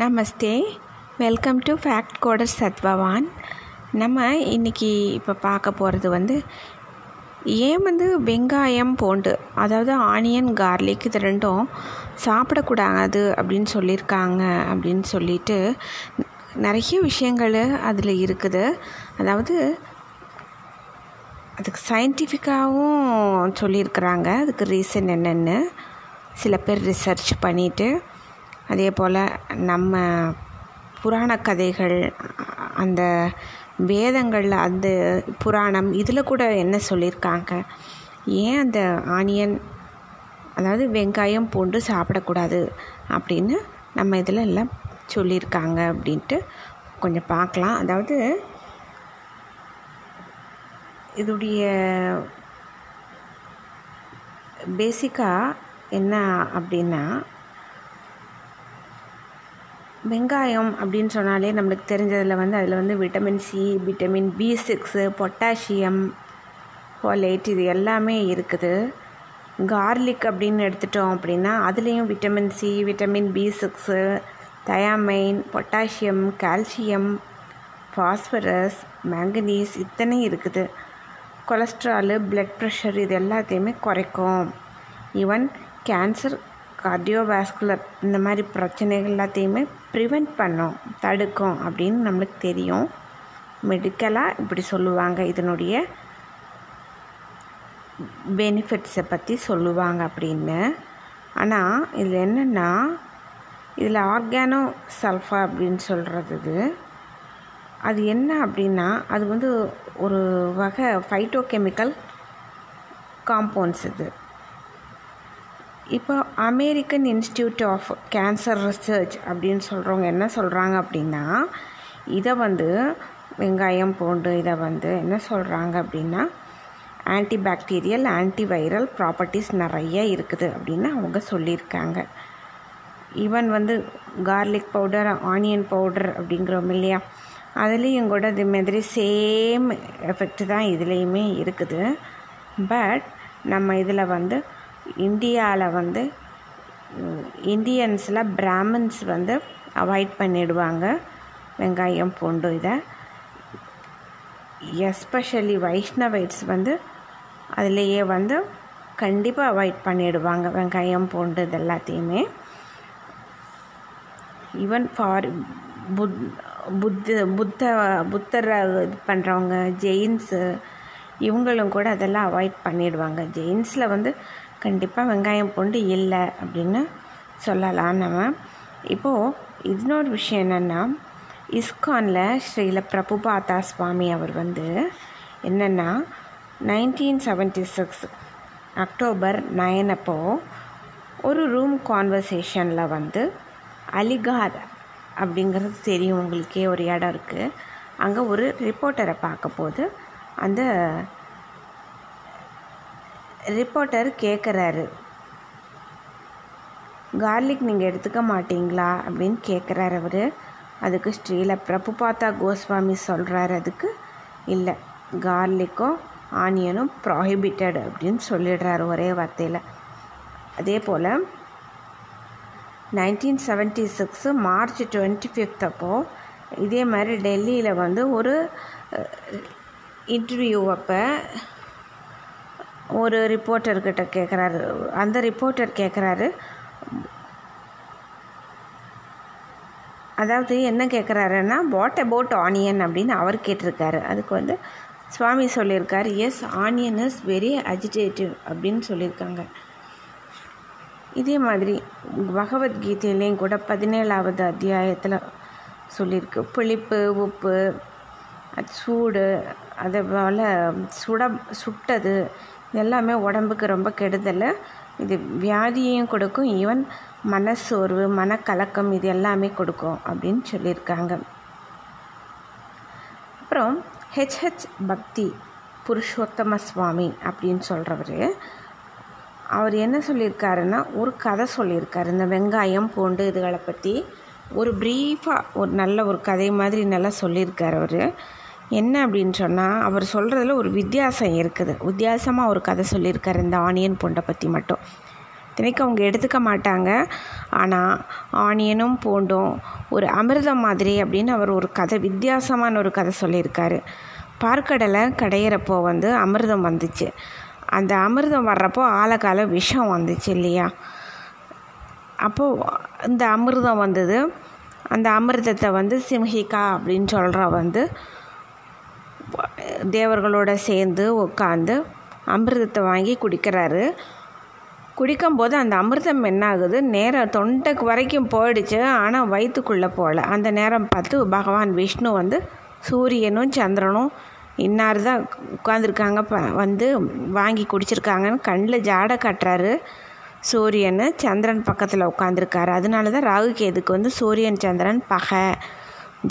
Namaste welcome to fact coder Sadbhavan நம்ம இன்றைக்கி இப்போ பார்க்க போகிறது வந்து ஏன் வந்து வெங்காயம் பூண்டு அதாவது ஆனியன் கார்லிக் இது ரெண்டும் சாப்பிடக்கூடாது அப்படின்னு சொல்லியிருக்காங்க அப்படின்னு சொல்லிட்டு நிறைய விஷயங்கள் அதில் இருக்குது. அதாவது அதுக்கு சயின்டிஃபிக்காகவும் சொல்லியிருக்கிறாங்க. அதுக்கு ரீசன் என்னென்னு சில பேர் ரிசர்ச் பண்ணிவிட்டு அதே போல் நம்ம புராண கதைகள் அந்த வேதங்களில் அந்த புராணம் இதில் கூட என்ன சொல்லியிருக்காங்க ஏன் அந்த ஆனியன் அதாவது வெங்காயம் பூண்டு சாப்பிடக்கூடாது அப்படின்னு நம்ம இதில் எல்லாம் சொல்லியிருக்காங்க அப்படின்ட்டு கொஞ்சம் பார்க்கலாம். அதாவது இதுடைய பேசிக்காக என்ன அப்படின்னா வெங்காயம் அப்படின்னு சொன்னாலே நம்மளுக்கு தெரிஞ்சதில் வந்து அதில் வந்து vitamin C vitamin B six potassium folate இது எல்லாமே இருக்குது. கார்லிக் அப்படின்னு எடுத்துட்டோம் அப்படின்னா அதுலேயும் vitamin C vitamin B six thiamine potassium calcium phosphorus manganese இத்தனை இருக்குது. கொலஸ்ட்ராலு ப்ளட் ப்ரெஷர் இது எல்லாத்தையுமே குறைக்கும். ஈவன் கேன்சர் கார்டியோவாஸ்குலர் இந்த மாதிரி பிரச்சனைகள் எல்லாத்தையுமே ப்ரிவெண்ட் பண்ணும் தடுக்கும் அப்படின்னு நம்மளுக்கு தெரியும். மெடிக்கலாக இப்படி சொல்லுவாங்க. இதனுடைய பெனிஃபிட்ஸை பற்றி சொல்லுவாங்க அப்படின்னு. ஆனால் இதில் என்னென்னா இதில் ஆர்கானோ சல்ஃபா அப்படின்னு சொல்கிறது இது. அது என்ன அப்படின்னா அது வந்து ஒரு வகை ஃபைட்டோ கெமிக்கல் காம்பவுண்ட்ஸ் இது. இப்போ American Institute of Cancer Research அப்படின்னு சொல்கிறவங்க என்ன சொல்கிறாங்க அப்படின்னா இதை வந்து வெங்காயம் பூண்டு இதை வந்து என்ன சொல்கிறாங்க அப்படின்னா ஆன்டிபாக்டீரியல் ஆன்டிவைரல் ப்ராப்பர்ட்டிஸ் நிறைய இருக்குது அப்படின்னு அவங்க சொல்லியிருக்காங்க. ஈவன் வந்து கார்லிக் பவுடர் ஆனியன் பவுடர் அப்படிங்கிறோம் இல்லையா? அதுலேயும் கூட இது மாதிரி சேம் எஃபெக்ட் தான் இதுலேயுமே இருக்குது. பட் நம்ம இதில் வந்து இந்தியாவில் வந்து இந்தியன்ஸில் பிராமின்ஸ் வந்து அவாய்ட் பண்ணிடுவாங்க. வெங்காயம் பூண்டு இதை. எஸ்பெஷலி வைஷ்ணவைட்ஸ் வந்து அதுலேயே வந்து கண்டிப்பாக அவாய்ட் பண்ணிடுவாங்க. வெங்காயம் பூண்டு இது எல்லாத்தையுமே. ஈவன் ஃபார் புத் புத்த புத்த புத்தரை இது பண்ணுறவங்க ஜெயின்ஸு இவங்களும் கூட அதெல்லாம் அவாய்ட் பண்ணிடுவாங்க. ஜெயின்ஸில் வந்து கண்டிப்பாக வெங்காயம் பூண்டு இல்லை அப்படின்னு சொல்லலாம் நம்ம. இப்போது இன்னொரு விஷயம் என்னென்னா இஸ்கானில் ஸ்ரீல பிரபுபாதா சுவாமி அவர் வந்து என்னென்னா nineteen seventy six October nine அப்போது ஒரு ரூம் கான்வர்சேஷனில் வந்து அலிகார் அப்படிங்கிறது தெரியும் உங்களுக்கே ஒரு இடம் இருக்குது அங்கே ஒரு ரிப்போர்ட்டரை பார்க்க போது அந்த ரிப்போர்ட்டர் கேட்குறாரு கார்லிக் நீங்கள் எடுத்துக்க மாட்டீங்களா? அப்படின்னு கேட்குறாரு அவர். அதுக்கு ஸ்ரீல பிரபுபாத்தா கோஸ்வாமி சொல்கிறாரு அதுக்கு. இல்லை கார்லிக்கும் ஆனியனும் ப்ராஹிபிட்டட் அப்படின்னு சொல்லிடுறாரு ஒரே வார்த்தையில். அதே போல் nineteen seventy six March twenty fifth அப்போது இதே மாதிரி டெல்லியில் வந்து ஒரு இன்டர்வியூ அப்போ ஒரு ரிப்போர்ட்டர்கிட்ட கேட்குறாரு அந்த ரிப்போர்ட்டர் கேட்குறாரு அதாவது என்ன கேட்குறாருன்னா வாட் அபவுட் ஆனியன் அப்படின்னு அவர் கேட்டிருக்காரு. அதுக்கு வந்து சுவாமி சொல்லியிருக்காரு yes onion is very agitative அப்படின்னு சொல்லியிருக்காங்க. இதே மாதிரி பகவத்கீதையிலையும் கூட பதினேழாவது அத்தியாயத்தில் சொல்லியிருக்கு. புளிப்பு உப்பு சூடு அதே போல் சுட சுட்டது எல்லாமே உடம்புக்கு ரொம்ப கெடுதல். இது வியாதியையும் கொடுக்கும். ஈவன் மனசோர்வு மனக்கலக்கம் இது எல்லாமே கொடுக்கும் அப்படின்னு சொல்லியிருக்காங்க. அப்புறம் ஹெச்ஹெச் பக்தி புருஷோத்தம சுவாமி அப்படின்னு சொல்கிறவர் அவர் என்ன சொல்லியிருக்காருன்னா ஒரு கதை சொல்லியிருக்காரு. இந்த வெங்காயம் பூண்டு இதுகளை பற்றி ஒரு ப்ரீஃபாக ஒரு நல்ல ஒரு கதை மாதிரி நல்லா சொல்லியிருக்கார் அவர். என்ன அப்படின்னு சொன்னால் அவர் சொல்கிறதுல ஒரு வித்தியாசம் இருக்குது. வித்தியாசமாக ஒரு கதை சொல்லியிருக்காரு இந்த ஆனியன் பூண்டை பற்றி மட்டும். இத்தனைக்கும் அவங்க எடுத்துக்க மாட்டாங்க. ஆனால் ஆனியனும் பூண்டும் ஒரு அமிர்தம் மாதிரி அப்படின்னு அவர் ஒரு கதை வித்தியாசமான ஒரு கதை சொல்லியிருக்காரு. பார்க்கடலை கடையிறப்போ வந்து அமிர்தம் வந்துச்சு. அந்த அமிர்தம் வர்றப்போ ஆழக்கால விஷம் வந்துச்சு இல்லையா? அப்போது இந்த அமிர்தம் வந்தது. அந்த அமிர்தத்தை வந்து சிம்ஹிகா அப்படின்னு சொல்கிற வந்து தேவர்களோட சேர்ந்து உட்காந்து அமிர்தத்தை வாங்கி குடிக்கிறாரு. குடிக்கும்போது அந்த அமிர்தம் என்ன ஆகுது நேரம் தொண்டைக்கு வரைக்கும் போயிடுச்சு ஆனால் வயிற்றுக்குள்ளே போகல. அந்த நேரம் பார்த்து பகவான் விஷ்ணு வந்து சூரியனும் சந்திரனும் இன்னார் தான் உட்காந்துருக்காங்க ப வந்து வாங்கி குடிச்சிருக்காங்கன்னு கண்ணில் ஜாடை காட்டுறாரு. சூரியன் சந்திரன் பக்கத்தில் உட்காந்துருக்காரு அதனால தான் ராகு கேதுக்கு வந்து சூரியன் சந்திரன் பகை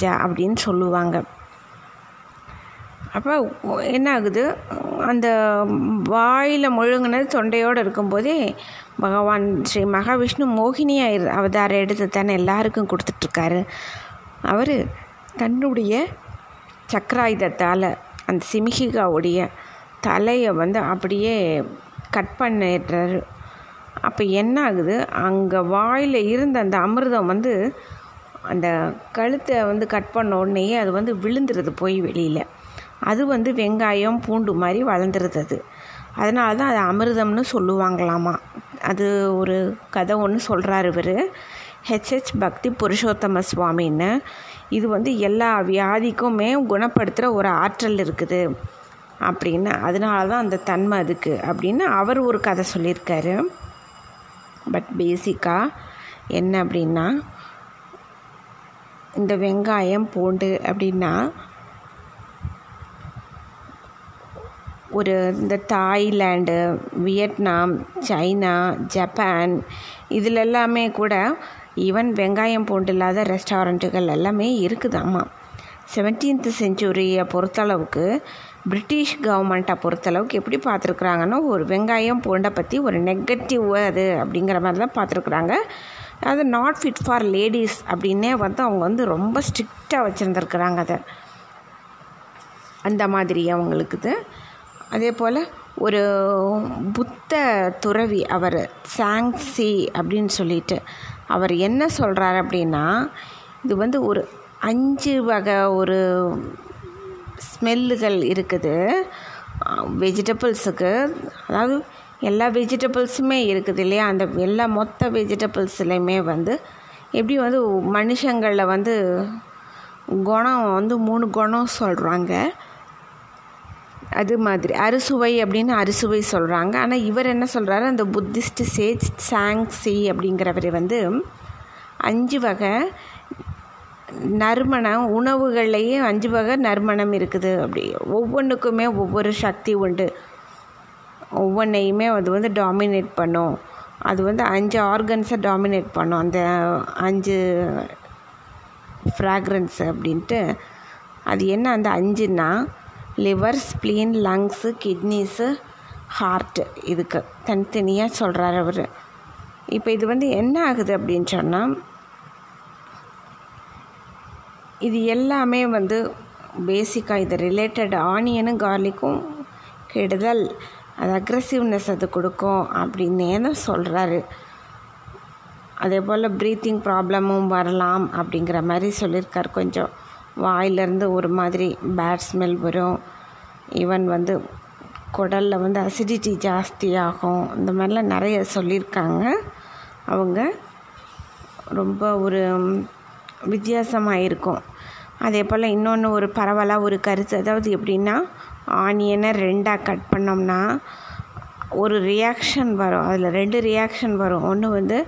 ஜா அப்படின்னு சொல்லுவாங்க. அப்போ என்ன ஆகுது அந்த வாயில் முழுங்கினது தொண்டையோடு இருக்கும்போதே பகவான் ஸ்ரீ மகாவிஷ்ணு மோகினியாக அவதாரம் எடுத்து தானே எல்லாருக்கும் கொடுத்துட்ருக்காரு. அவர் தன்னுடைய சக்கராயுதத்தால் அந்த சிமிகிகாவுடைய தலையை வந்து அப்படியே கட் பண்ணிடுறாரு. அப்போ என்ன ஆகுது அங்கே வாயில் இருந்த அந்த அமிர்தம் வந்து அந்த கழுத்தை வந்து கட் பண்ண உடனேயே அது வந்து விழுந்துருது போய் வெளியில். அது வந்து வெங்காயம் பூண்டு மாதிரி வளர்ந்துருது அது அதனால தான் அது அமிர்தம்னு சொல்லுவாங்களாமா. அது ஒரு கதை ஒன்று சொல்கிறாரு இவர். ஹெச்ஹெச் பக்தி புருஷோத்தம சுவாமின்னு. இது வந்து எல்லா வியாதிக்குமே குணப்படுத்துகிற ஒரு ஆற்றல் இருக்குது அப்படின்னு. அதனால தான் அந்த தன்மை அதுக்கு அப்படின்னு அவர் ஒரு கதை சொல்லியிருக்காரு. பட் பேசிக்காக என்ன அப்படின்னா இந்த வெங்காயம் பூண்டு அப்படின்னா ஒரு இந்த தாய்லாண்டு வியட்நாம் சைனா ஜப்பான் இதில் எல்லாமே கூட ஈவன் வெங்காயம் பூண்டு இல்லாத ரெஸ்டாரண்ட்டுகள் எல்லாமே இருக்குதாம்மா. செவன்டீன்த் செஞ்சுரியை பொறுத்தளவுக்கு பிரிட்டிஷ் கவர்மெண்ட்டை பொறுத்தளவுக்கு எப்படி பார்த்துருக்குறாங்கன்னா ஒரு வெங்காயம் பூண்டை பற்றி ஒரு நெகட்டிவ் அது அப்படிங்கிற மாதிரி தான் பார்த்துருக்குறாங்க. அது நாட் ஃபிட் ஃபார் லேடிஸ் அப்படின்னே வந்து அவங்க வந்து ரொம்ப ஸ்ட்ரிக்டாக வச்சுருந்துருக்குறாங்க அதை. அந்த மாதிரி அவங்களுக்குது. அதே போல் ஒரு புத்த துறவி அவர் சாங்ஸி அப்படின்னு சொல்லிட்டு அவர் என்ன சொல்கிறார் அப்படின்னா இது வந்து ஒரு அஞ்சு வகை ஒரு ஸ்மெல்லுகள் இருக்குது. வெஜிடபிள்ஸுக்கு அதாவது எல்லா வெஜிடபிள்ஸுமே இருக்குது இல்லையா? அந்த எல்லா மொத்த வெஜிடபிள்ஸ்லையுமே வந்து எப்படி வந்து மனுஷங்களில் வந்து குணம் வந்து மூணு குணம் சொல்கிறாங்க அது மாதிரி. அறுசுவை அப்படின்னு அறுசுவை சொல்கிறாங்க ஆனால் இவர் என்ன சொல்கிறாரு அந்த புத்திஸ்ட் சேஜ் சாங்ஸி அப்படிங்கிறவர் வந்து அஞ்சு வகை நறுமணம் உணவுகள்லேயே அஞ்சு வகை நறுமணம் இருக்குது. அப்படி ஒவ்வொன்றுக்குமே ஒவ்வொரு சக்தி உண்டு. ஒவ்வொன்றையுமே அது வந்து டாமினேட் பண்ணும். அது வந்து அஞ்சு ஆர்கன்ஸை டாமினேட் பண்ணும். அந்த அஞ்சு ஃப்ராக்ரன்ஸ் அப்படின்ட்டு. அது என்ன? அந்த அஞ்சுன்னா liver spleen lungs kidneys heart இதுக்கு தனித்தனியாக சொல்கிறார் அவர். இப்போ இது வந்து என்ன ஆகுது அப்படின்னு சொன்னால் இது எல்லாமே வந்து பேசிக்காக இது ரிலேட்டட் ஆனியனும் கார்லிக்கும் கெடுதல். அது அக்ரெசிவ்னஸ் அது கொடுக்கும் அப்படின்னே தான் சொல்கிறாரு அதே போல் ப்ரீத்திங் ப்ராப்ளமும் வரலாம் அப்படிங்கிற மாதிரி சொல்லியிருக்கார். கொஞ்சம் வாயிலேருந்து ஒரு மாதிரி பேட் ஸ்மெல் வரும். ஈவன் வந்து குடலில் வந்து அசிடிட்டி ஜாஸ்தியாகும். இந்த மாதிரிலாம் நிறைய சொல்லியிருக்காங்க. அவங்க ரொம்ப ஒரு வித்தியாசமாக இருக்கும் அதே போல் இன்னொன்று ஒரு பரவலாக ஒரு கருத்து. அதாவது எப்படின்னா ஆனியனை ரெண்டாக கட் பண்ணோம்னா ஒரு ரியாக்ஷன் வரும். அதில் ரெண்டு ரியாக்ஷன் வரும். ஒன்று வந்து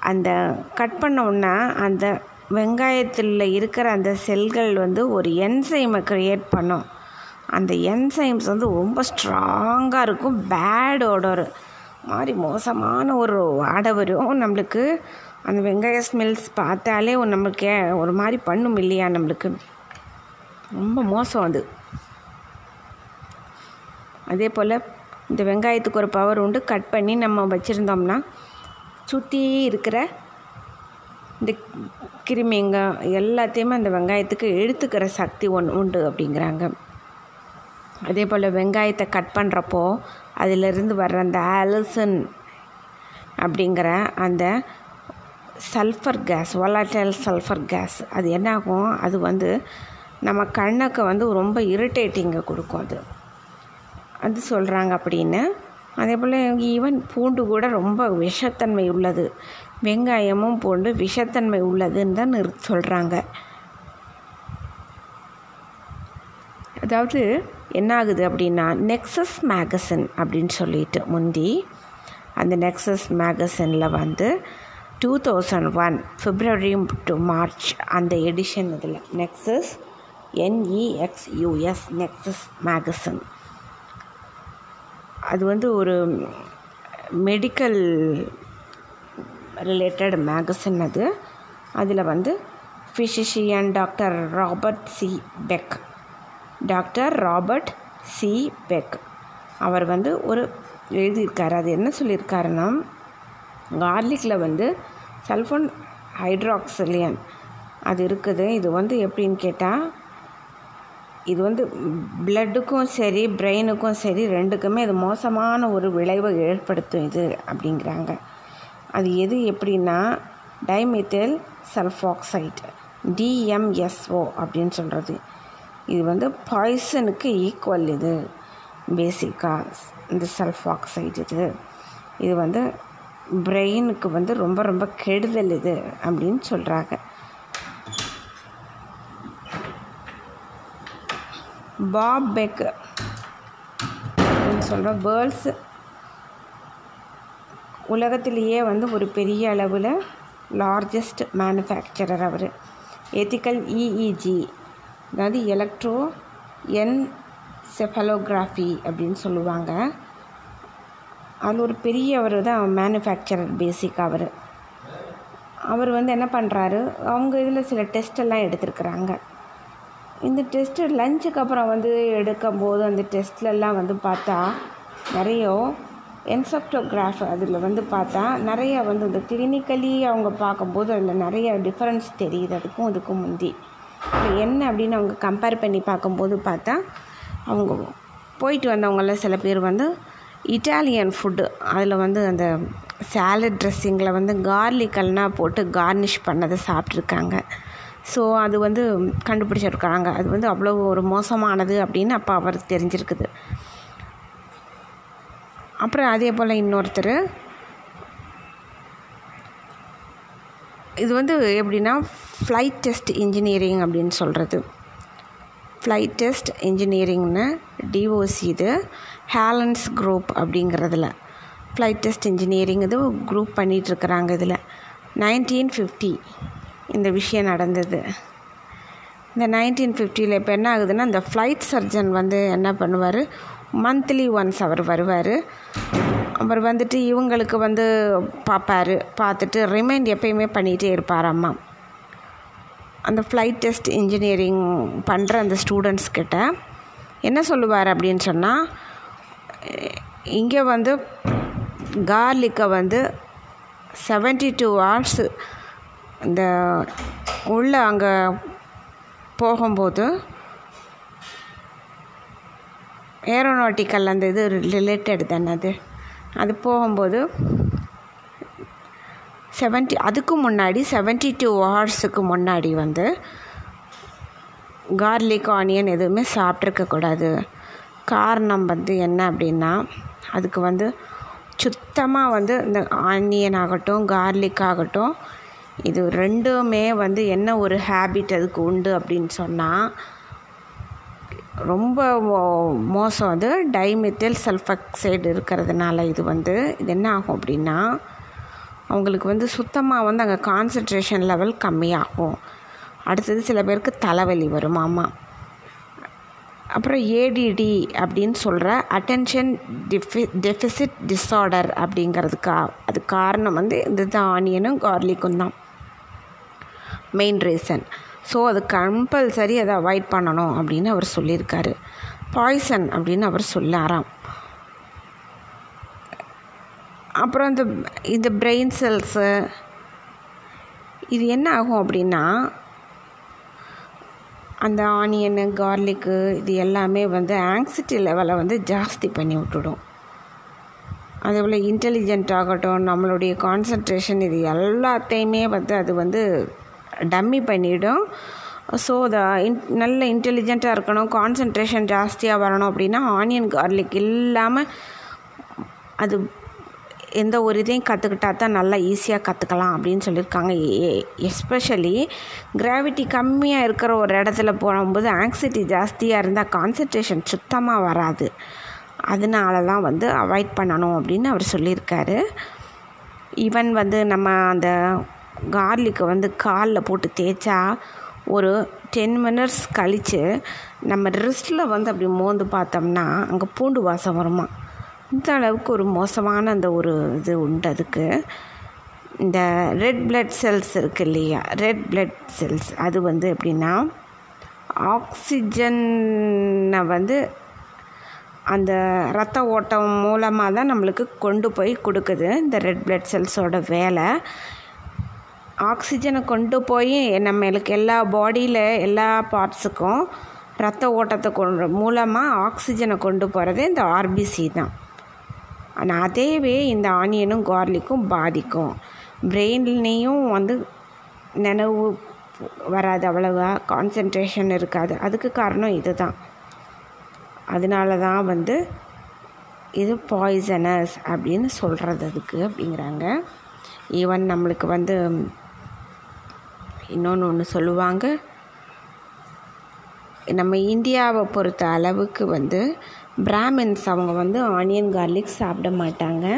அந்த கட் பண்ணோம்னா அந்த வெங்காயத்தில் இருக்கிற அந்த செல்கள் வந்து ஒரு என்சைமை க்ரியேட் பண்ணும். அந்த என்சைம்ஸ் வந்து ரொம்ப ஸ்ட்ராங்காக இருக்கும். பேட் ஓடர் மாதிரி மோசமான ஒரு வாடை வரும் நம்மளுக்கு. அந்த வெங்காய ஸ்மெல்ஸ் பார்த்தாலே நம்மளுக்கு ஒரு மாதிரி பண்ணும் இல்லையா நம்மளுக்கு. ரொம்ப மோசம் அது. அதே போல் இந்த வெங்காயத்துக்கு ஒரு பவர் உண்டு. கட் பண்ணி நம்ம வச்சுருந்தோம்னா சுற்றி இருக்கிற இந்த கிருமிங்க எல்லாத்தையுமே அந்த வெங்காயத்துக்கு இழுத்துக்கிற சக்தி ஒன்று உண்டு அப்படிங்கிறாங்க. அதே போல் வெங்காயத்தை கட் பண்ணுறப்போ அதிலிருந்து வர்ற அந்த ஆலசன் அப்படிங்கிற அந்த sulphur gas volatile sulphur gas அது என்னாகும்? அது வந்து நம்ம கண்ணுக்கு வந்து ரொம்ப இரிட்டேட்டிங்கை கொடுக்கும் அது. அது சொல்கிறாங்க அப்படின்னு. அதே போல் ஈவன் பூண்டு கூட ரொம்ப விஷத்தன்மை உள்ளது. வெங்காயமும் பூண்டு விஷத்தன்மை உள்ளதுன்னு தான் நிறு சொல்கிறாங்க அதாவது என்ன ஆகுது அப்படின்னா நெக்ஸஸ் மேகசின் அப்படின்னு சொல்லிட்டு முந்தி அந்த நெக்ஸஸ் மேகசினில் வந்து two thousand one February to March அந்த எடிஷன் இதில் Nexus N E X U S Nexus magazine அது வந்து ஒரு மெடிக்கல் ரிலேட்டட் மேகசின் அது. அதில் வந்து physician doctor Robert C Peck doctor Robert C Peck அவர் வந்து ஒரு எழுதியிருக்கார். அது என்ன சொல்லியிருக்காருன்னா கார்லிக்கில் வந்து சல்ஃபோன் ஹைட்ராக்சிலியன் அது இருக்குது. இது வந்து எப்படின்னு கேட்டால் இது வந்து பிளட்டுக்கும் சரி பிரெயினுக்கும் சரி ரெண்டுக்குமே இது மோசமான ஒரு விளைவை ஏற்படுத்தும் இது அப்படிங்கிறாங்க. அது எது எப்படின்னா டைமெத்தில் சல்ஃபாக்சைடு டிஎம்எஸ்ஓ அப்படின்னு சொல்கிறது இது வந்து பாய்சனுக்கு ஈக்குவல் இது. பேசிக்காக இந்த சல்ஃபாக்சைடு இது. இது வந்து பிரெயினுக்கு வந்து ரொம்ப ரொம்ப கெடுதல் இது அப்படின்னு சொல்கிறாங்க பாப் பெக் அப்படின்னு சொல்கிற வேர்ல்ட்ஸ் உலகத்திலேயே வந்து ஒரு பெரிய அளவில் லார்ஜஸ்ட் மேனுஃபேக்சரர் அவர். எத்திக்கல் இஇஜி அதாவது எலக்ட்ரோ என் செஃபலோகிராஃபி அப்படின்னு சொல்லுவாங்க. அதில் ஒரு பெரிய அவர் தான் மேனுஃபேக்சரர் பேசிக் அவர். அவர் வந்து என்ன பண்ணுறாரு அவங்க இதில் சில டெஸ்ட்டெல்லாம் எடுத்துருக்குறாங்க எடுத்திருக்கிறாங்க. இந்த டெஸ்ட்டு லஞ்சுக்கு அப்புறம் வந்து எடுக்கும்போது அந்த டெஸ்ட்லலாம் வந்து பார்த்தா நிறைய என்செப்டோகிராஃப் அதில் வந்து பார்த்தா நிறைய வந்து இந்த கிளினிக்கலி அவங்க பார்க்கும்போது அதில் நிறைய டிஃப்ரென்ஸ் தெரியுது அதுக்கும் இதுக்கும் முந்தி. இப்போ என்ன அப்படின்னு அவங்க கம்பேர் பண்ணி பார்க்கும்போது பார்த்தா அவங்க போயிட்டு வந்தவங்கள சில பேர் வந்து இட்டாலியன் ஃபுட்டு அதில் வந்து அந்த சேலட் ட்ரெஸ்ஸிங்கில் வந்து கார்லிக்கெல்லாம் போட்டு கார்னிஷ் பண்ணதை சாப்பிட்ருக்காங்க ஸோ அது வந்து கண்டுபிடிச்சிருக்காங்க. அது வந்து அவ்வளோ ஒரு மோசமானது அப்படின்னு அப்போ அவருக்கு தெரிஞ்சிருக்குது. அப்புறம் அதே போல் இன்னொருத்தர். இது வந்து எப்படின்னா ஃப்ளைட் டெஸ்ட் இன்ஜினியரிங் அப்படின்னு சொல்கிறது ஃப்ளைட் டெஸ்ட் இன்ஜினியரிங்னு டிஓசி இது. ஹேலன்ஸ் குரூப் அப்படிங்கிறதுல. ஃப்ளைட் டெஸ்ட் இன்ஜினியரிங் இது குரூப் பண்ணிகிட்ருக்குறாங்க இதில். நைன்டீன் ஃபிஃப்டி இந்த விஷயம் நடந்தது. இந்த நைன்டீன் ஃபிஃப்டியில் இப்போ என்ன ஆகுதுன்னா இந்த ஃப்ளைட் சர்ஜன் வந்து என்ன பண்ணுவார்? மந்த்லி ஒன்ஸ் அவர் வருவார். அவர் வந்துட்டு இவங்களுக்கு வந்து பார்ப்பார் பார்த்துட்டு ரிமைண்ட் எப்பயுமே பண்ணிகிட்டே இருப்பார் அம்மா. அந்த ஃப்ளைட் டெஸ்ட் இன்ஜினியரிங் பண்ணுற அந்த ஸ்டூடெண்ட்ஸ்கிட்ட என்ன சொல்லுவார் அப்படின்னு சொன்னால் இங்கே வந்து கார்லிக்கை வந்து செவன்ட்டி டூ ஹவர்ஸு இந்த உள்ளே அங்கே போகும்போது ஏரோநாட்டிக்கல் அந்த இது ரிலேட்டட் தானே அது? அது போகும்போது செவன்ட்டி அதுக்கு முன்னாடி செவன்ட்டி டூ ஹவர்ஸுக்கு முன்னாடி வந்து கார்லிக் ஆனியன் எதுவுமே சாப்பிட்ருக்கக்கூடாது காரணம் வந்து என்ன அப்படின்னா அதுக்கு வந்து சுத்தமாக வந்து இந்த ஆனியன் ஆகட்டும் கார்லிக் ஆகட்டும் இது ரெண்டுமே வந்து என்ன ஒரு ஹேபிட் அதுக்கு உண்டு அப்படின்னு சொன்னால் ரொம்ப மோசம். அது டைமெத்தில் சல்ஃபக்சைடு இருக்கிறதுனால இது வந்து இது என்ன ஆகும் அப்படின்னா அவங்களுக்கு வந்து சுத்தமாக வந்து அங்கே கான்சன்ட்ரேஷன் லெவல் கம்மியாகும். அடுத்தது சில பேருக்கு தலைவலி வரும். ஆமாம் அப்புறம் ஏடிடி அப்படின்னு சொல்கிற அட்டென்ஷன் டிஃபி டெஃபிசிட் டிஸார்டர் அப்படிங்கிறதுக்கா அது காரணம் வந்து இதுதான் ஆனியனும் கார்லிக்கும் தான். மெயின் ரீசன் ஸோ அது கம்பல்சரி அதை அவாய்ட் பண்ணணும் அப்படின்னு அவர் சொல்லியிருக்காரு. பாய்சன் அப்படின்னு அவர் சொல்லாராம். அப்புறம் இந்த இந்த பிரெயின் செல்ஸு இது என்ன ஆகும் அப்படின்னா அந்த ஆனியனு கார்லிக்கு இது எல்லாமே வந்து ஆங்ஸிட்டி லெவலை வந்து ஜாஸ்தி பண்ணி விட்டுடும். அதே போல் இன்டெலிஜென்ட் ஆகட்டும் நம்மளுடைய கான்சன்ட்ரேஷன் இது எல்லாத்தையுமே வந்து அது வந்து டம்மி பண்ணிடும். ஸோ த இன் நல்ல இன்டெலிஜென்ட்டாக இருக்கணும். கான்சன்ட்ரேஷன் ஜாஸ்தியாக வரணும் அப்படின்னா ஆனியன் கார்லிக் இல்லாமல் அது எந்த ஒரு இதையும் கற்றுக்கிட்டா தான் நல்லா ஈஸியாக கற்றுக்கலாம் அப்படின்னு சொல்லியிருக்காங்க. எஸ்பெஷலி கிராவிட்டி கம்மியாக இருக்கிற ஒரு இடத்துல போகும்போது ஆங்ஸைட்டி ஜாஸ்தியாக இருந்தால் கான்சன்ட்ரேஷன் சுத்தமாக வராது. அதனால தான் வந்து அவாய்ட் பண்ணணும் அப்படின்னு அவர் சொல்லியிருக்காரு. ஈவன் வந்து நம்ம அந்த கார்லிக்கை வந்து காலில் போட்டு தேய்ச்சா ஒரு டென் மினிட்ஸ் கழித்து நம்ம ரிஸ்ட்டில் வந்து அப்படி மோந்து பார்த்தோம்னா அங்கே பூண்டு வாசம் வருமா? இந்த அளவுக்கு ஒரு மோசமான அந்த ஒரு இது உண்டு அதுக்கு. இந்த ரெட் பிளட் செல்ஸ் இருக்கு இல்லையா? ரெட் பிளட் செல்ஸ் அது வந்து எப்படின்னா ஆக்சிஜனை வந்து அந்த ரத்த ஓட்டம் மூலமாக தான் நம்மளுக்கு கொண்டு போய் கொடுக்குது இந்த ரெட் பிளட் செல்ஸோட வேலை. ஆக்சிஜனை கொண்டு போய் நம்மளுக்கு எல்லா பாடியில் எல்லா பார்ட்ஸுக்கும் ரத்த ஓட்டத்தை கொண்டு மூலமாக ஆக்சிஜனை கொண்டு போகிறது இந்த ஆர்பிசி தான். ஆனால் அதேவே இந்த ஆனியனும் கார்லிக்கும் பாதிக்கும். பிரெயின்லேயும் வந்து நினைவு வராது அவ்வளவா கான்சன்ட்ரேஷன் இருக்காது. அதுக்கு காரணம் இது தான் அதனால தான் வந்து இது பாய்சனஸ் அப்படின்னு சொல்கிறது அதுக்கு அப்படிங்கிறாங்க. ஈவன் நம்மளுக்கு வந்து இன்னொன்று ஒன்று சொல்லுவாங்க. நம்ம இந்தியாவை பொறுத்த அளவுக்கு வந்து பிராமின்ஸ் அவங்க வந்து ஆனியன் கார்லிக் சாப்பிட மாட்டாங்க.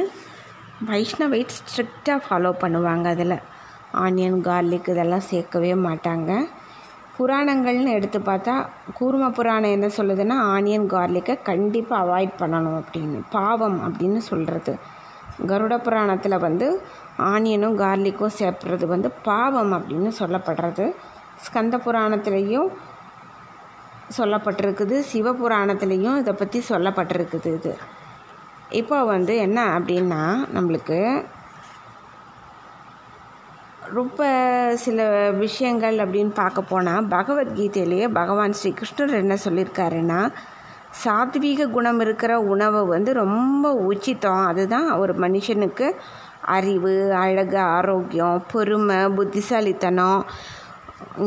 வைஷ்ணவைட் ஸ்ட்ரிக்டாக ஃபாலோ பண்ணுவாங்க அதில். ஆனியன் கார்லிக் இதெல்லாம் சேர்க்கவே மாட்டாங்க. புராணங்கள்னு எடுத்து பார்த்தா கூர்ம புராணம் என்ன சொல்லுதுன்னா ஆனியன் கார்லிக்கை கண்டிப்பாக அவாய்ட் பண்ணணும் அப்படின்னு பாவம் அப்படின்னு சொல்கிறது கருட புராணத்தில் வந்து ஆனியனும் கார்லிக்கும் சேர்ப்புறது வந்து பாவம் அப்படின்னு சொல்லப்படுறது. ஸ்கந்த புராணத்துலேயும் சொல்லப்பட்டிருக்குது. சிவபுராணத்துலேயும் இதை பற்றி சொல்லப்பட்டிருக்குது இது. இப்போ வந்து என்ன அப்படின்னா நம்மளுக்கு ரொம்ப சில விஷயங்கள் அப்படின்னு பார்க்க போனால் பகவத்கீதையிலேயே பகவான் ஸ்ரீ கிருஷ்ணர் என்ன சொல்லியிருக்காருன்னா சாத்வீக குணம் இருக்கிற உணவை வந்து ரொம்ப உச்சித்தம். அதுதான் ஒரு மனுஷனுக்கு அறிவு அழகு ஆரோக்கியம் பொறுமை புத்திசாலித்தனம்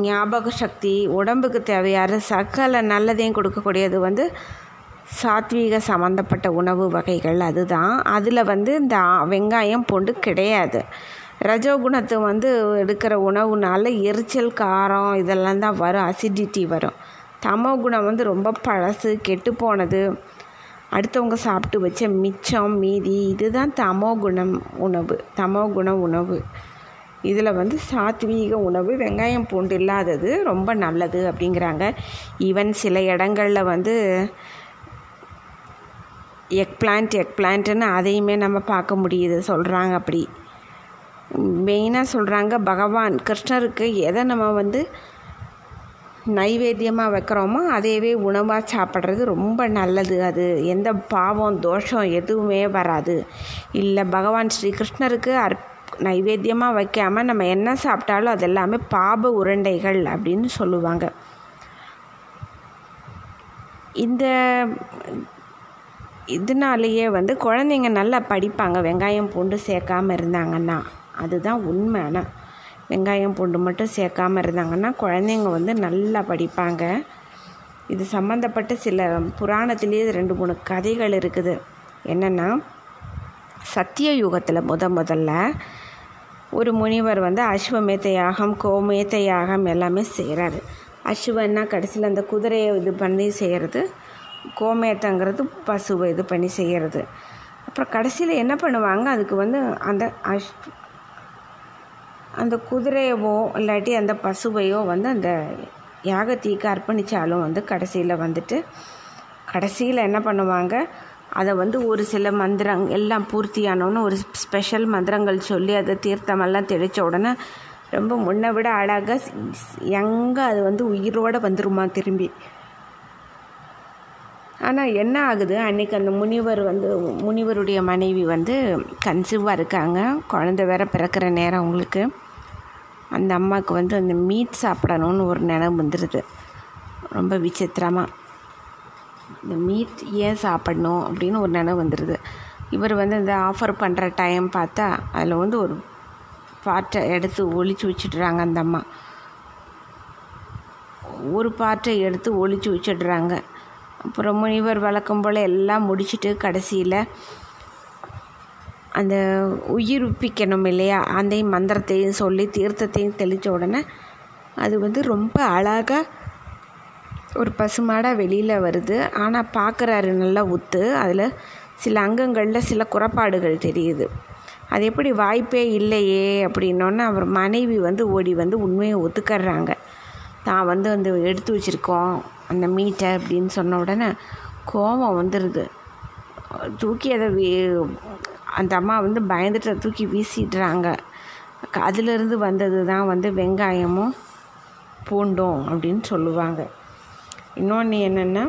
ஞாபக சக்தி உடம்புக்கு தேவையான சகல நல்லதையும் கொடுக்கக்கூடியது வந்து சாத்வீக சம்மந்தப்பட்ட உணவு வகைகள் அதுதான். அதில் வந்து இந்த வெங்காயம் பூண்டு கிடையாது. ரஜோகுணத்தை வந்து எடுக்கிற உணவுனால எரிச்சல் காரம் இதெல்லாம் தான் வரும் அசிடிட்டி வரும். தமோ குணம் வந்து ரொம்ப பழசு கெட்டு போனது அடுத்தவங்க சாப்பிட்டு வச்ச மிச்சம் மீதி இதுதான் தமோ குணம் உணவு. தமோ குண உணவு. இதில் வந்து சாத்வீக உணவு வெங்காயம் பூண்டு இல்லாதது ரொம்ப நல்லது அப்படிங்கிறாங்க. ஈவன் சில இடங்களில் வந்து எக் பிளான்ட் எக் பிளான்ட்டுன்னு அதையுமே நம்ம பார்க்க முடியுது. சொல்கிறாங்க அப்படி. மெயினாக சொல்கிறாங்க பகவான் கிருஷ்ணருக்கு எதை நம்ம வந்து நைவேத்தியமாக வைக்கிறோமோ அதையவே உணவாக சாப்பிட்றது ரொம்ப நல்லது. அது எந்த பாவம் தோஷம் எதுவுமே வராது. இல்லை பகவான் ஸ்ரீகிருஷ்ணருக்கு அற் நைவேத்தியமாக வைக்காமல் நம்ம என்ன சாப்பிட்டாலும் அது எல்லாமே பாப உருண்டைகள் அப்படின்னு சொல்லுவாங்க. இந்த இதனாலேயே வந்து குழந்தைங்க நல்லா படிப்பாங்க. வெங்காயம் பூண்டு சேர்க்காமல் இருந்தாங்கன்னா அதுதான் உண்மை ஆனால் வெங்காயம் பூண்டு மட்டும் சேர்க்காமல் இருந்தாங்கன்னா குழந்தைங்க வந்து நல்லா படிப்பாங்க. இது சம்மந்தப்பட்ட சில புராணத்திலேயே ரெண்டு மூணு கதைகள் இருக்குது. என்னென்னா சத்திய யுகத்தில் முத முதல்ல ஒரு முனிவர் வந்து அஸ்வமேத்த யாகம் கோமேத்த யாகம் எல்லாமே செய்கிறாரு அஸ்வன்னா கடைசியில் அந்த குதிரையை இது பண்ணி செய்கிறது கோமேத்தங்கிறது பசுவை இது பண்ணி செய்கிறது அப்புறம் கடைசியில் என்ன பண்ணுவாங்க அதுக்கு வந்து அந்த அஷ் அந்த குதிரையவோ இல்லாட்டி அந்த பசுவையோ வந்து அந்த யாகத்தீக்கு அர்ப்பணித்தாலும் வந்து கடைசியில் வந்துட்டு கடைசியில் என்ன பண்ணுவாங்க? அதை வந்து ஒரு சில மந்திரங் எல்லாம் பூர்த்தியானோன்னு ஒரு ஸ்பெஷல் மந்திரங்கள் சொல்லி அதை தீர்த்தமெல்லாம் தெளித்த உடனே ரொம்ப முன்னை விட அழகாக எங்கே அது வந்து உயிரோடு வந்துருமா திரும்பி. ஆனால் என்ன ஆகுது? அன்றைக்கி அந்த முனிவர் வந்து முனிவருடைய மனைவி வந்து கன்சீவாக இருக்காங்க. குழந்த வேற பிறக்கிற நேரம் அவங்களுக்கு. அந்த அம்மாவுக்கு வந்து அந்த மீட் சாப்பிடணும்னு ஒரு நினைவு வந்துடுது ரொம்ப விசித்திரமாக இந்த மீட் ஏன் சாப்பிடணும் அப்படின்னு ஒரு நினைவு வந்துடுது இவர் வந்து இந்த ஆஃபர் பண்ணுற டைம் பார்த்தா அதில் வந்து ஒரு பாட்டை எடுத்து ஒழிச்சு வச்சிடுறாங்க அந்த அம்மா. ஒரு பாட்டை எடுத்து ஒழிச்சு வச்சிடுறாங்க. அப்புறம் முனிவர் வழக்கம் போல் எல்லாம் முடிச்சுட்டு கடைசியில் அந்த உயிர்ப்பிக்கணும் இல்லையா? அந்த மந்திரத்தையும் சொல்லி தீர்த்தத்தையும் தெளித்த உடனே அது வந்து ரொம்ப அழகாக ஒரு பசுமாடாக வெளியில் வருது. ஆனால் பார்க்குறாரு நல்லா உத்து அதில் சில அங்கங்களில் சில குறைபாடுகள் தெரியுது. அது எப்படி வாய்ப்பே இல்லையே அப்படின்னோன்னு அவர் மனைவி வந்து ஓடி வந்து உண்மையை ஒத்துக்கறாங்க. தான் வந்து வந்து எடுத்து வச்சுருக்கோம் அந்த மீட்டை அப்படின்னு சொன்ன உடனே கோபம் வந்துடுது தூக்கி அதை அந்த அம்மா வந்து பயந்துட்டு தூக்கி வீசிடுறாங்க. அதிலிருந்து வந்தது தான் வந்து வெங்காயமும் பூண்டும் அப்படின்னு சொல்லுவாங்க. இன்னொன்று என்னென்னா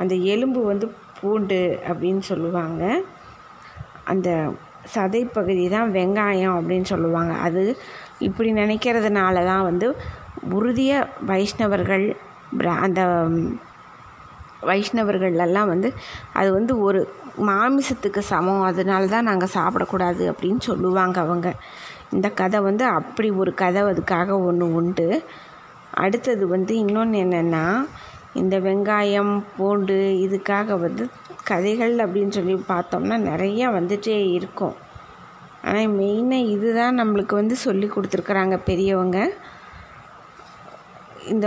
அந்த எலும்பு வந்து பூண்டு அப்படின்னு சொல்லுவாங்க. அந்த சதைப்பகுதி தான் வெங்காயம் அப்படின்னு சொல்லுவாங்க. அது இப்படி நினைக்கிறதுனால தான் வந்து உறுதிய வைஷ்ணவர்கள் அந்த வைஷ்ணவர்களெல்லாம் வந்து அது வந்து ஒரு மாமிசத்துக்கு சமம் அதனால தான் நாங்கள் சாப்பிடக்கூடாது அப்படின்னு சொல்லுவாங்க அவங்க. இந்த கதை வந்து அப்படி ஒரு கதை அதுக்காக ஒன்று உண்டு. அடுத்தது வந்து இன்னொன்று என்னென்னா இந்த வெங்காயம் பூண்டு இதுக்காக வந்து கதைகள் அப்படின்னு சொல்லி பார்த்தோம்னா நிறைய வந்துட்டே இருக்கும். ஆனால் மெயினாக இதுதான் நம்மளுக்கு வந்து சொல்லி கொடுத்துருக்குறாங்க பெரியவங்க. இந்த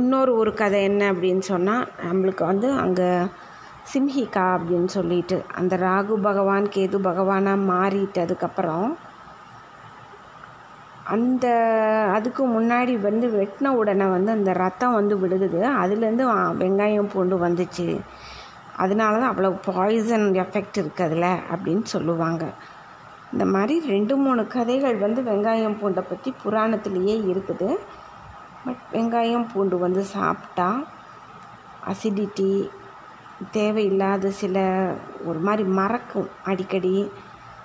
இன்னொரு ஒரு கதை என்ன அப்படின்னு சொன்னால் நம்மளுக்கு வந்து அங்கே சிம்ஹிகா அப்படின்னு சொல்லிட்டு அந்த ராகு பகவான் கேது பகவானாக மாறிட்டதுக்கப்புறம் அந்த அதுக்கு முன்னாடி வந்து வெட்டின உடனே வந்து அந்த ரத்தம் வந்து விடுது அதுலேருந்து வெங்காயம் பூண்டு வந்துச்சு. அதனால தான் அவ்வளோ பாய்சன் எஃபெக்ட் இருக்குது அதில் அப்படின்னு சொல்லுவாங்க. இந்த மாதிரி ரெண்டு மூணு கதைகள் வந்து வெங்காயம் பூண்டை பற்றி புராணத்துலேயே இருக்குது. பட் வெங்காயம் பூண்டு வந்து சாப்பிட்டா அசிடிட்டி தேவையில்லாத சில ஒரு மாதிரி மறக்கும். அடிக்கடி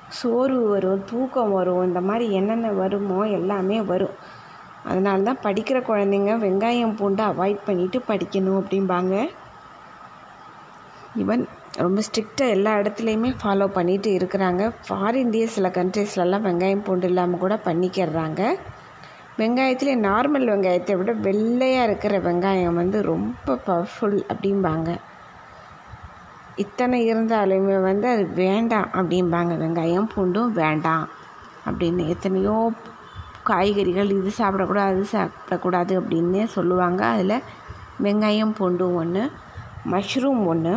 சோர்வு வரும் தூக்கம் வரும் இந்த மாதிரி என்னென்ன வருமோ எல்லாமே வரும். அதனால தான் படிக்கிற குழந்தைங்க வெங்காயம் பூண்டை அவாய்ட் பண்ணிவிட்டு படிக்கணும் அப்படிம்பாங்க. ஈவன் ரொம்ப ஸ்ட்ரிக்டாக எல்லா இடத்துலையுமே ஃபாலோ பண்ணிட்டு இருக்கிறாங்க. ஃபாரின்லேயே சில கண்ட்ரீஸ்லலாம் வெங்காயம் பூண்டு இல்லாமல் கூட பண்ணிக்கிறாங்க. வெங்காயத்திலே நார்மல் வெங்காயத்தை விட வெள்ளையாக இருக்கிற வெங்காயம் வந்து ரொம்ப பவர்ஃபுல் அப்படிம்பாங்க. இத்தனை இருந்தாலுமே வந்து அது வேண்டாம் அப்படிம்பாங்க. வெங்காயம் பூண்டும் வேண்டாம் அப்படின்னு எத்தனையோ காய்கறிகள் இது சாப்பிடக்கூடாது அது சாப்பிடக்கூடாது அப்படின்னே சொல்லுவாங்க. அதில் வெங்காயம் பூண்டும் ஒன்று மஷ்ரூம் ஒன்று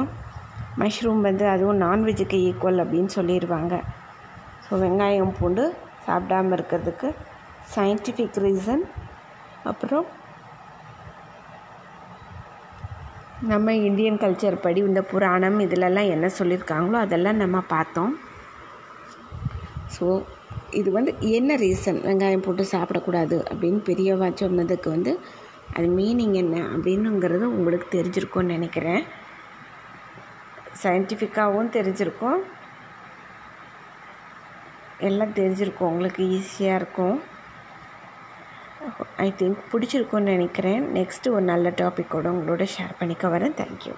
மஷ்ரூம் வந்து அதுவும் நான்வெஜ்ஜுக்கு ஈக்குவல் அப்படின்னு சொல்லிடுவாங்க ஸோ வெங்காயம் பூண்டு சாப்பிடாம இருக்கிறதுக்கு சயின்டிஃபிக் ரீசன் அப்புறம் நம்ம இந்தியன் கல்ச்சர் படி இந்த புராணம் இதிலெல்லாம் என்ன சொல்லியிருக்காங்களோ அதெல்லாம் நம்ம பார்த்தோம். ஸோ இது வந்து என்ன ரீசன்? வெங்காயம் போட்டு சாப்பிடக்கூடாது அப்படின்னு பெரியவா சொன்னதுக்கு வந்து அது மீனிங் என்ன அப்படின்னுங்கிறது உங்களுக்கு தெரிஞ்சிருக்கும்னு நினைக்கிறேன். சயின்டிஃபிக்காகவும் தெரிஞ்சிருக்கும். எல்லாம் தெரிஞ்சிருக்கும். உங்களுக்கு ஈஸியாக இருக்கும். ஐ திங்க் பிடிச்சிருக்குன்னு நினைக்கிறேன். நெக்ஸ்ட்டு ஒரு நல்ல டாப்பிக்கோடு உங்களோட ஷேர் பண்ணிக்க வரேன். தேங்க்யூ